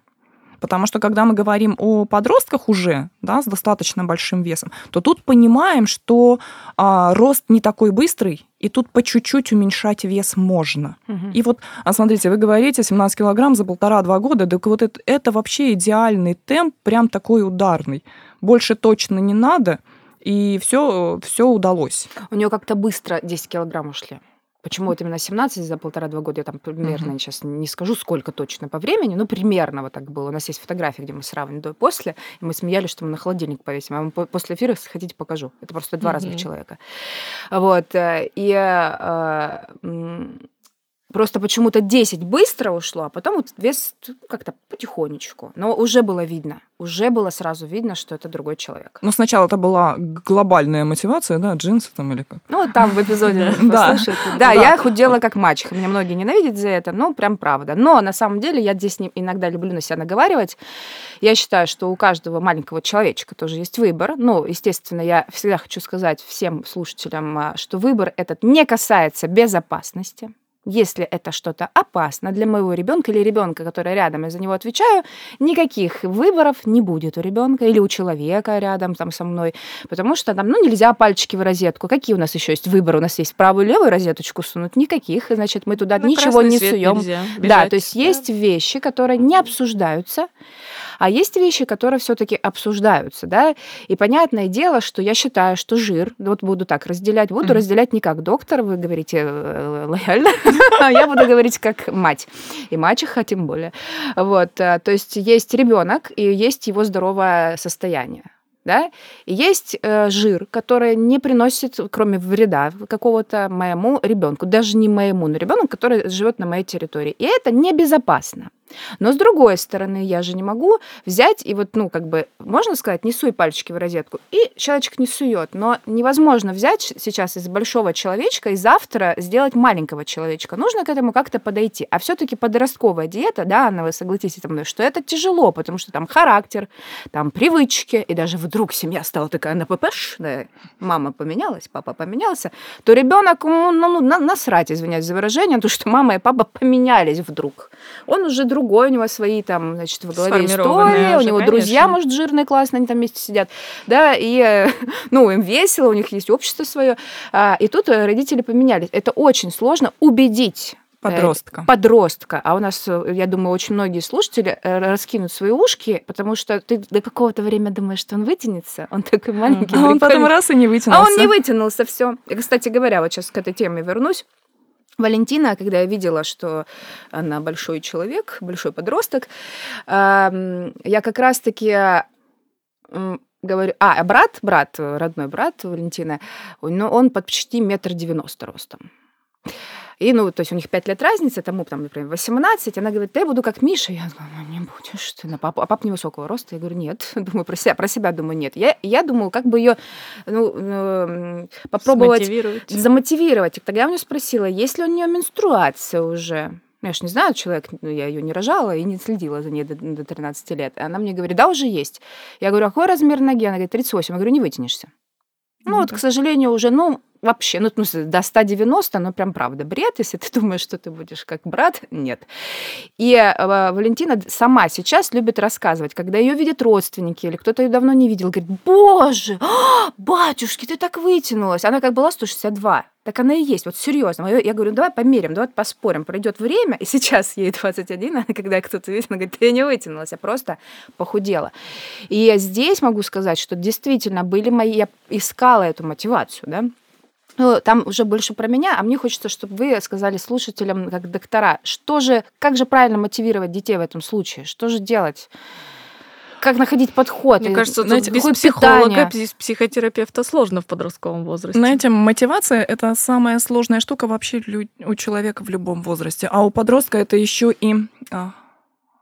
Потому что когда мы говорим о подростках уже, да, с достаточно большим весом, то тут понимаем, что а, рост не такой быстрый, и тут по чуть-чуть уменьшать вес можно. Мгм. И вот, а смотрите, вы говорите 17 килограмм за полтора-два года, так вот это, это вообще идеальный темп, прям такой ударный. Больше точно не надо, и все, все удалось. У нее как-то быстро 10 килограмм ушли. Почему вот именно 17 за полтора-два года, я там примерно Мгм. сейчас не скажу, сколько точно по времени, но примерно вот так было. У нас есть фотографии, где мы сравниваем до и после, и мы смеялись, что мы на холодильник повесим. Я вам по- после эфира, если хотите, покажу. Это просто два разных Мгм. человека. Вот. э, И э, просто почему-то 10 быстро ушло, а потом вот вес как-то потихонечку. Но уже было видно, уже было сразу видно, что это другой человек. Ну, сначала это была глобальная мотивация, да, джинсы там или как. Ну, там в эпизоде Да. послушайте. Да, Да. я худела как мачеха. Меня многие ненавидят за это, ну, прям правда. Но на самом деле я здесь иногда люблю на себя наговаривать. Я считаю, что у каждого маленького человечка тоже есть выбор. Ну, естественно, я всегда хочу сказать всем слушателям, а, что выбор этот не касается безопасности. Если это что-то опасно для моего ребенка или ребенка, который рядом, я за него отвечаю, никаких выборов не будет у ребенка или у человека рядом там со мной, потому что там, ну, нельзя пальчики в розетку. Какие у нас еще есть выборы? У нас есть правую и левую розеточку сунуть? Никаких. Значит, мы туда На ничего не суем. нельзя Да, то есть есть вещи, которые не обсуждаются, а есть вещи, которые все-таки обсуждаются, да. И понятное дело, что я считаю, что жир, вот буду так разделять, буду Мгм. разделять не как доктор, вы говорите э, лояльно, а я буду говорить как мать. И мачеха тем более. Вот, э, то есть есть ребенок и есть его здоровое состояние. Да? И есть э, жир, который не приносит, кроме вреда, какого-то моему ребенку, даже не моему, но ребенку, который живет на моей территории. И это небезопасно. Но с другой стороны, я же не могу взять и вот, ну, как бы, можно сказать, не суй пальчики в розетку. И человечек не сует. Но невозможно взять сейчас из большого человечка и завтра сделать маленького человечка. Нужно к этому как-то подойти. А все-таки подростковая диета, да, Анна, вы согласитесь со мной, что это тяжело, потому что там характер, там привычки, и даже вдруг семья стала такая на ППШ, да, мама поменялась, папа поменялся, то ребенок, ну, ну, на- насрать, извиняюсь за выражение, то, что мама и папа поменялись вдруг. Он уже другой, у него свои там, значит, в голове истории, у уже, него конечно. друзья, может, жирные, классные, они там вместе сидят, да, и, э, ну, им весело, у них есть общество свое, А, и тут э, родители поменялись. Это очень сложно убедить э, Подростка. подростка. А у нас, я думаю, очень многие слушатели раскинут свои ушки, потому что ты до какого-то времени думаешь, что он вытянется. Он такой маленький. А он потом прикольный. раз и не А вытянулся. он не вытянулся, все. Кстати говоря, вот сейчас к этой теме вернусь. Валентина, когда я видела, что она большой человек, большой подросток, я как раз-таки говорю, а, брат, брат, родной брат Валентина, ну, он почти метр девяносто ростом. И, ну, то есть у них 5 лет разницы, тому, там, например, 18, она говорит, да я буду как Миша. Я говорю, ну, не будешь ты на папу. А папа невысокого роста. Я говорю, нет. Думаю про себя, про себя думаю, нет. Я, я думаю, как бы ее ну, э, попробовать Смотивировать. замотивировать. Тогда я у нее спросила, есть ли у нее менструация уже. Я ж не знаю, человек, ну, я ее не рожала и не следила за ней до, до 13 лет. И она мне говорит, да, уже есть. Я говорю, а какой размер ноги? Она говорит, 38. Я говорю, не вытянешься. Ну, вот, к сожалению, уже, ну, вообще, ну, ну, до 190, ну, прям правда бред, если ты думаешь, что ты будешь как брат, нет. И э, Валентина сама сейчас любит рассказывать, когда ее видят родственники или кто-то ее давно не видел, говорит, боже, а, батюшки, ты так вытянулась. Она как была 162, так она и есть, вот серьезно. Я говорю, давай померим, давай поспорим. Пройдет время, и сейчас ей 21, а когда кто-то видит, она говорит, я не вытянулась, я просто похудела. И здесь могу сказать, что действительно были мои, я искала эту мотивацию, да, ну, там уже больше про меня, а мне хочется, чтобы вы сказали слушателям, как доктора, что же, как же правильно мотивировать детей в этом случае, что же делать? Как находить подход? Мне кажется, знаете, без психолога, без психотерапевта сложно в подростковом возрасте. Знаете, мотивация — это самая сложная штука вообще у человека в любом возрасте. А у подростка это еще и а,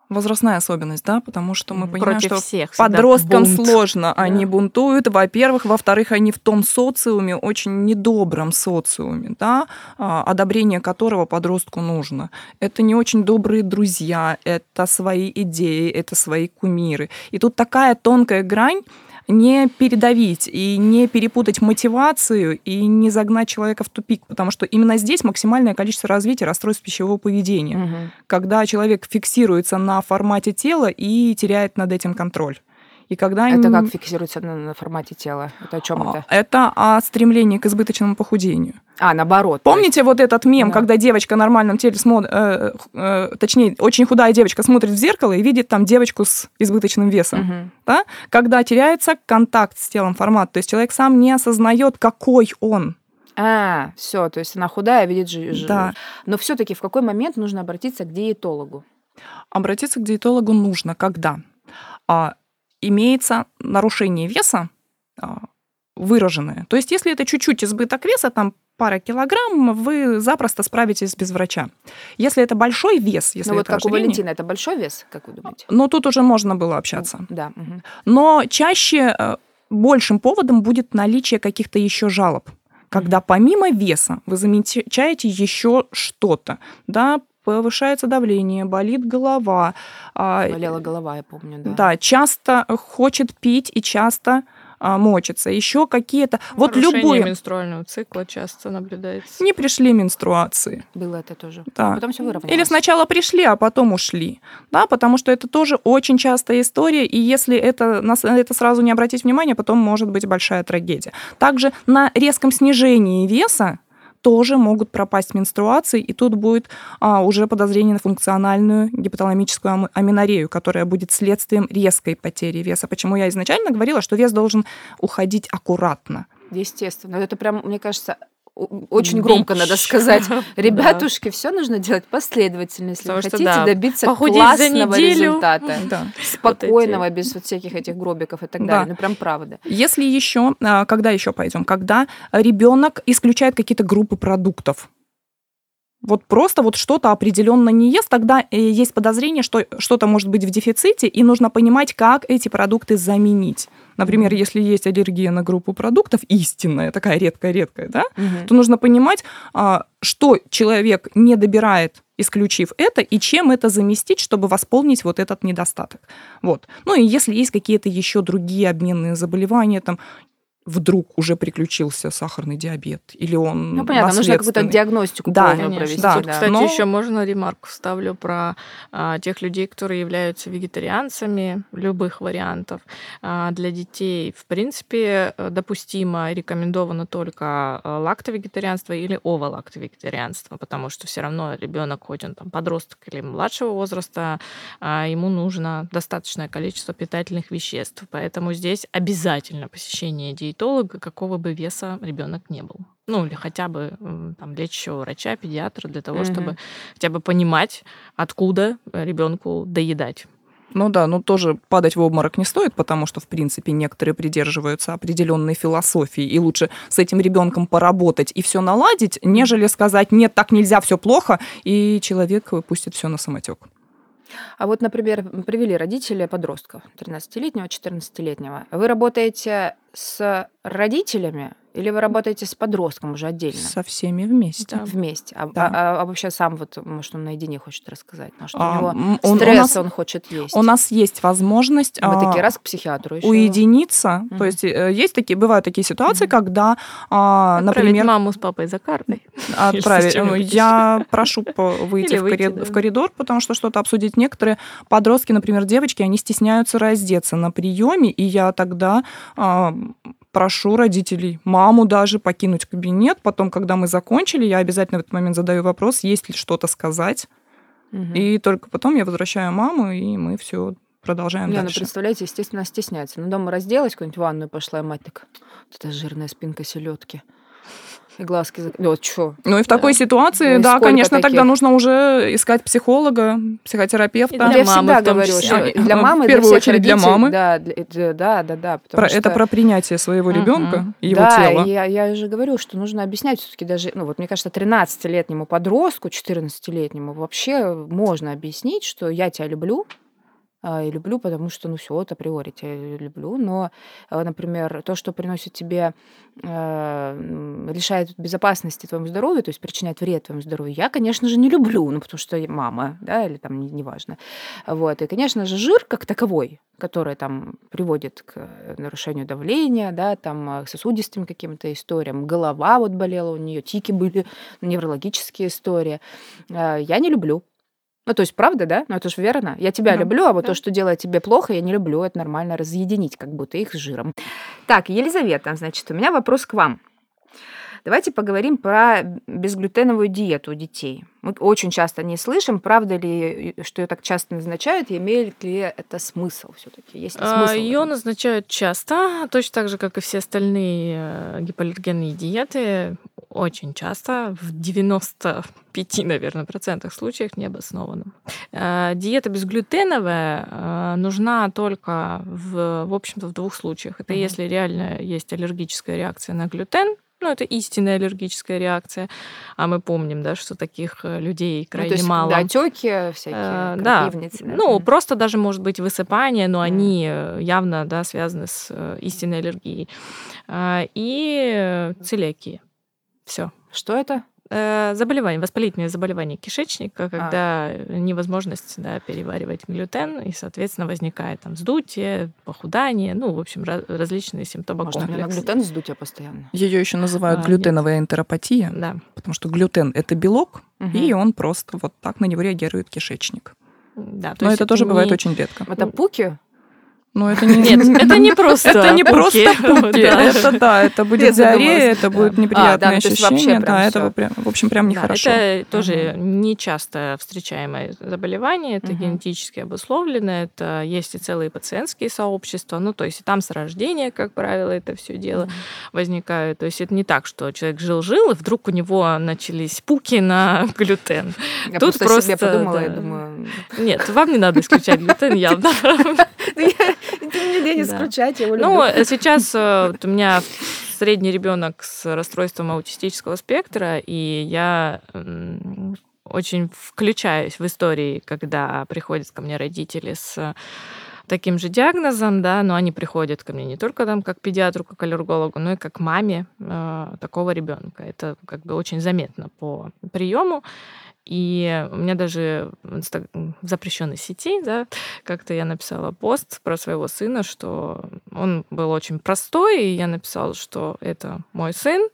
возрастная особенность, да, потому что мы понимаем, Против что всех подросткам бунт. сложно, да. они бунтуют, во-первых, во-вторых, они в том социуме, очень недобром социуме, да, а, одобрение которого подростку нужно. Это не очень добрые друзья, это свои идеи, это свои кумиры. И тут такая тонкая грань, не передавить и не перепутать мотивацию и не загнать человека в тупик, потому что именно здесь максимальное количество развития расстройств пищевого поведения, угу. когда человек фиксируется на формате тела и теряет над этим контроль. И когда это как фиксируется на, на формате тела? Это о чем а, это? Это о стремлении к избыточному похудению. А, наоборот. Помните есть... вот этот мем, да. когда девочка в нормальном теле смотрит, э, э, точнее, очень худая девочка смотрит в зеркало и видит там девочку с избыточным весом. Угу. Да? Когда теряется контакт с телом, формат, то есть человек сам не осознает, какой он. А, все, то есть она худая, видит же. Да. Но все-таки в какой момент нужно обратиться к диетологу? Обратиться к диетологу нужно, когда а, имеется нарушение веса а, выраженное. То есть, если это чуть-чуть избыток веса, там пара килограмм, вы запросто справитесь без врача. Если это большой вес, если ну, это вот как ожирение, у Валентина, это большой вес, как вы думаете? Ну, тут уже можно было общаться. Да. Угу. Но чаще э, большим поводом будет наличие каких-то еще жалоб когда помимо веса вы замечаете еще что-то, да, повышается давление, болит голова. А, Болела голова, я помню, да. Да, часто хочет пить и часто а, мочится, еще какие-то... вот любое... менструального цикла часто наблюдается. Не пришли менструации. Было это тоже. Да. Потом все выровнялось. Или сначала пришли, а потом ушли. Да, потому что это тоже очень частая история, и если это, на это сразу не обратить внимание, потом может быть большая трагедия. Также на резком снижении веса тоже могут пропасть менструации, и тут будет а, уже подозрение на функциональную гипоталамическую аминорею, которая будет следствием резкой потери веса. Почему я изначально говорила, что вес должен уходить аккуратно. Естественно. Это прям, мне кажется, очень громко Бич. надо сказать. Ребятушки, да. все нужно делать последовательно, если Потому вы хотите да, добиться классного результата. Да. Спокойного, вот без вот всяких этих гробиков и так да. далее. Ну, прям правда. Если еще, а, когда еще пойдем? Когда ребенок исключает какие-то группы продуктов вот просто вот что-то определенно не ест, тогда э, есть подозрение, что что-то может быть в дефиците, и нужно понимать, как эти продукты заменить. Например, если есть аллергия на группу продуктов, истинная, такая редкая-редкая, да, угу. то нужно понимать, а, что человек не добирает, исключив это, и чем это заместить, чтобы восполнить вот этот недостаток. Вот. Ну и если есть какие-то еще другие обменные заболевания, там вдруг уже приключился сахарный диабет, или он Ну, понятно, нужно какую-то диагностику да, провести. Да. Тут, кстати, Но... еще можно ремарку вставлю про а, тех людей, которые являются вегетарианцами любых вариантов. А, для детей, в принципе, допустимо, рекомендовано только а, лактовегетарианство или оволактовегетарианство, потому что все равно ребенок, хоть он там подросток или младшего возраста, а, ему нужно достаточное количество питательных веществ. Поэтому здесь обязательно посещение диетолога диетолога, какого бы веса ребенок не был. Ну, или хотя бы там лечащего врача, педиатра, для того, mm-hmm. чтобы хотя бы понимать, откуда ребенку доедать. Ну да, ну тоже падать в обморок не стоит, потому что, в принципе, некоторые придерживаются определенной философии, и лучше с этим ребенком поработать и все наладить, нежели сказать, нет, так нельзя, все плохо, и человек пустит все на самотек. А вот, например, привели родители подростков, 13-летнего, 14-летнего. Вы работаете с родителями Или вы работаете с подростком уже отдельно? Со всеми вместе. Да. Вместе. А, Да. а- а вообще сам вот, может, он наедине хочет рассказать, потому что А, у него он- у стресс, нас- он хочет есть. У нас есть возможность Вы а, такие раз к психиатру еще. уединиться. Мгм. То есть э, есть такие, бывают такие ситуации, Мгм. когда, а, Отправить например, маму с папой за картой. отправить. Я прошу выйти, да. в коридор, потому что что-то обсудить. Некоторые подростки, например, девочки, они стесняются раздеться на приеме, и я тогда а, прошу родителей, маму даже покинуть кабинет. Потом, когда мы закончили, я обязательно в этот момент задаю вопрос, есть ли что-то сказать. Мгм. И только потом я возвращаю маму, и мы все продолжаем Не, ну дальше. представляете, естественно, стесняется. Ну, дома разделась, какую-нибудь ванную пошла, и мать так, вот эта жирная спинка селедки. И глазки. Вот что? Ну и в такой ситуации, Ну да, конечно, тогда таких? нужно уже искать психолога, психотерапевта. И для я мамы всегда в том говорю, числе. что А, для в мамы, и первую для очередь для родителей. мамы. Да, для- это- да, да, да. Про- что... Это про принятие своего ребенка и его да, тела. я, я же говорю, что нужно объяснять все-таки даже, ну вот мне кажется, 13-летнему подростку, 14-летнему вообще можно объяснить, что я тебя люблю, а, и люблю, потому что, ну, все, вот априори тебя люблю, но, а, например, то, что приносит тебе, м, лишает безопасности твоему здоровью, то есть причиняет вред твоему здоровью, я, конечно же, не люблю, ну, потому что я мама, да, или там, не- неважно. Вот, и, конечно же, жир как таковой, который там приводит к э, нарушению давления, да, там, а, к сосудистым каким-то историям, голова вот болела у нее, тики были, неврологические истории, я не люблю. Ну, то есть, правда, да? Ну, это же верно. Я тебя Да. люблю, а вот Да. то, что делает тебе плохо, я не люблю. Это нормально разъединить как будто их с жиром. Так, Елизавета, значит, у меня вопрос к вам. Давайте поговорим про безглютеновую диету у детей. Мы очень часто не слышим, правда ли, что ее так часто назначают, и имеет ли это смысл все-таки? Есть ли смысл? в Ее назначают часто, точно так же, как и все остальные э, гипоаллергенные диеты, очень часто, в 95, наверное, процентах случаев необоснованно. Э, Диета безглютеновая э, нужна только в, в общем-то, в двух случаях. Это Мгм. если реально есть аллергическая реакция на глютен, ну, это истинная аллергическая реакция. А мы помним, да, что таких э, людей Ну, крайне то есть, мало. Да, отеки всякие, Э, да. Ну, просто даже может быть высыпание, но Мгм. они явно да, связаны с истинной аллергией. А, И целиакия. Все. Что это? Заболевание, воспалительное заболевание кишечника, А. когда невозможность да, переваривать глютен, и, соответственно, возникает там вздутие, похудание, ну, в общем, ra- различные симптомы Может, у меня на комплекса. глютен я постоянно? Ее еще называют А, нет. глютеновая энтеропатия, Да. потому что глютен это белок, Мгм. и он просто вот так на него реагирует кишечник. Да, то Но есть это тоже бывает не- очень редко. Это пуки? Но это не... Нет, это не просто Это не просто пуки. Да. Это да, это будет Я диарея, это будет А, неприятное ну, ощущение. Да, это прям, в общем, прям нехорошо. это тоже не часто встречаемое заболевание, это генетически обусловлено, это есть и целые пациентские сообщества, ну, то есть и там с рождения, как правило, это все дело возникает. То есть это не так, что человек жил-жил, и вдруг у него начались пуки на глютен. Я Тут просто, просто, подумала да. думаю... Нет, вам не надо исключать глютен явно. Лень Да. исключать, я его Ну, люблю. сейчас э, вот у меня средний ребенок с расстройством аутистического спектра, и я очень включаюсь в истории, когда приходят ко мне родители с таким же диагнозом, да, но они приходят ко мне не только там как педиатру, как аллергологу, но и как маме э, такого ребенка. Это как бы очень заметно по приему. И у меня даже в, запрещенной сети, да, как-то я написала пост про своего сына, что он был очень простой, и я написала, что это мой сын,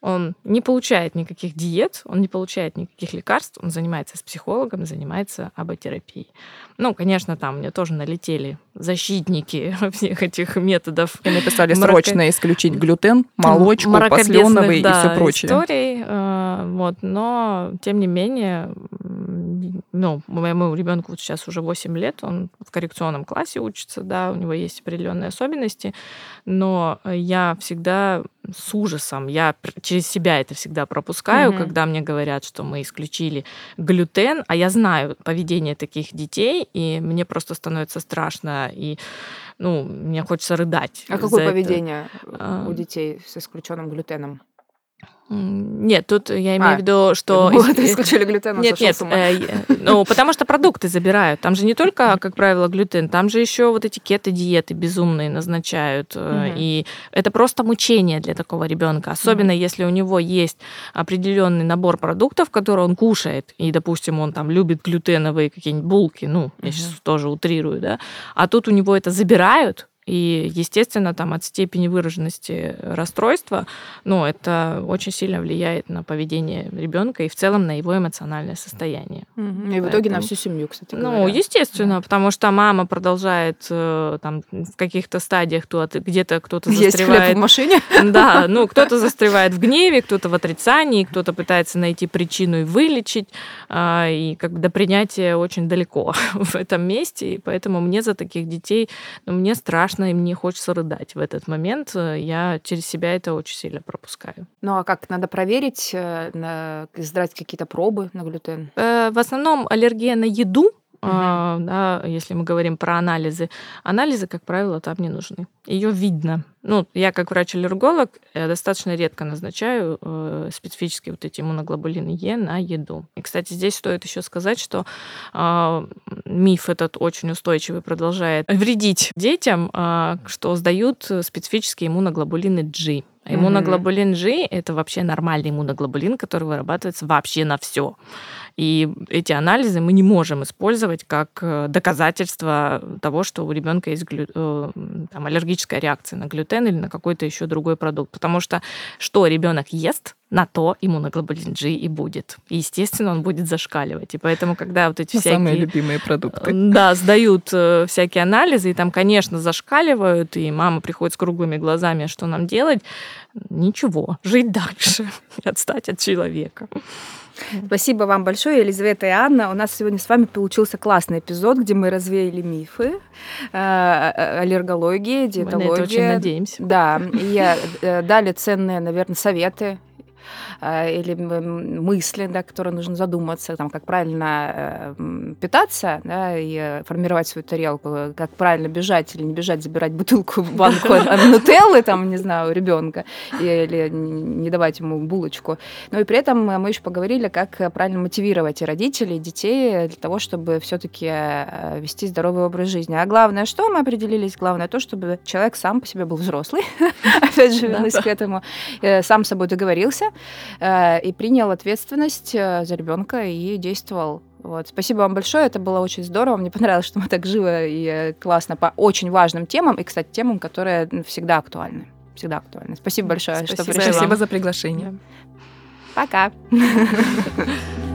он не получает никаких диет, он не получает никаких лекарств, он занимается с психологом, занимается аботерапией. Ну, конечно, там мне тоже налетели защитники всех этих методов И написали Мрако- срочно исключить глютен, молочку, посленовый и да, все прочее. историй, э, вот, но тем не менее, ну, моему ребенку вот сейчас уже 8 лет, он в коррекционном классе учится, да, у него есть определенные особенности, но я всегда с ужасом, я через себя это всегда пропускаю, Мгм. когда мне говорят, что мы исключили глютен, а я знаю поведение таких детей, и мне просто становится страшно, и ну, мне хочется рыдать. А какое этого. поведение А. у детей с исключенным глютеном? Нет, тут я имею а, в виду, что... Вот, исключили глютен, Нет, нет, э, ну, потому что продукты забирают. Там же не только, как правило, глютен, там же еще вот эти кето-диеты безумные назначают. Угу. И это просто мучение для такого ребенка. Особенно угу. если у него есть определенный набор продуктов, которые он кушает, и, допустим, он там любит глютеновые какие-нибудь булки, ну, угу. я сейчас тоже утрирую, да, а тут у него это забирают, и, естественно, там от степени выраженности расстройства, ну, это очень сильно влияет на поведение ребенка и в целом на его эмоциональное состояние. Угу. И Поэтому, в итоге на всю семью, кстати ну, говоря. Ну, естественно, да. потому что мама продолжает э, там в каких-то стадиях где-то кто-то застревает... Есть в машине? Да, ну, кто-то застревает в гневе, кто-то в отрицании, кто-то пытается найти причину и вылечить, а, и как бы до принятия очень далеко в этом месте, и поэтому мне за таких детей, ну, мне страшно страшно, и мне хочется рыдать в этот момент. Э, я через себя это очень сильно пропускаю. Ну а как, надо проверить, э, сдать какие-то пробы на глютен? Э, в основном аллергия на еду, Угу. А, да, если мы говорим про анализы, анализы, как правило, там не нужны. Ее видно. Ну, я как врач-аллерголог достаточно редко назначаю э, специфические вот эти иммуноглобулины Е на еду. И, кстати, здесь стоит еще сказать, что э, миф этот очень устойчивый продолжает вредить детям, э, что сдают специфические иммуноглобулины G. А иммуноглобулин G это вообще нормальный иммуноглобулин, который вырабатывается вообще на все. И эти анализы мы не можем использовать как э, доказательство того, что у ребенка есть глю... Э, там, аллергическая реакция на глютен или на какой-то еще другой продукт. Потому что что ребенок ест, на то иммуноглобулин G и будет. И, естественно, он будет зашкаливать. И поэтому, когда вот эти ну, всякие... Самые любимые продукты. Э, да, сдают всякие анализы, и там, конечно, зашкаливают, и мама приходит с круглыми глазами, что нам делать? Ничего, жить дальше, отстать от человека. Спасибо вам большое, Елизавета и Анна. У нас сегодня с вами получился классный эпизод, где мы развеяли мифы, э, э, аллергологии, диетологии. Мы на это очень надеемся. Да, и э, дали ценные, наверное, советы или мысли, да, которые нужно задуматься, там, как правильно э, питаться да, и формировать свою тарелку, как правильно бежать или не бежать, забирать бутылку, банку нутеллы, там, не знаю, у ребенка, или не давать ему булочку. Ну и при этом мы еще поговорили, как правильно мотивировать и родителей, и детей для того, чтобы все-таки э, вести здоровый образ жизни. А главное, что мы определились? Главное то, чтобы человек сам по себе был взрослый, опять же, вернусь к этому, сам с собой договорился, Э, и принял ответственность э, за ребенка и действовал. Вот. Спасибо вам большое, это было очень здорово. Мне понравилось, что мы так живо и э, классно по очень важным темам, и, кстати, темам, которые всегда актуальны. Всегда актуальны. Спасибо большое, Спасибо. что пришли. Спасибо за приглашение. Пока.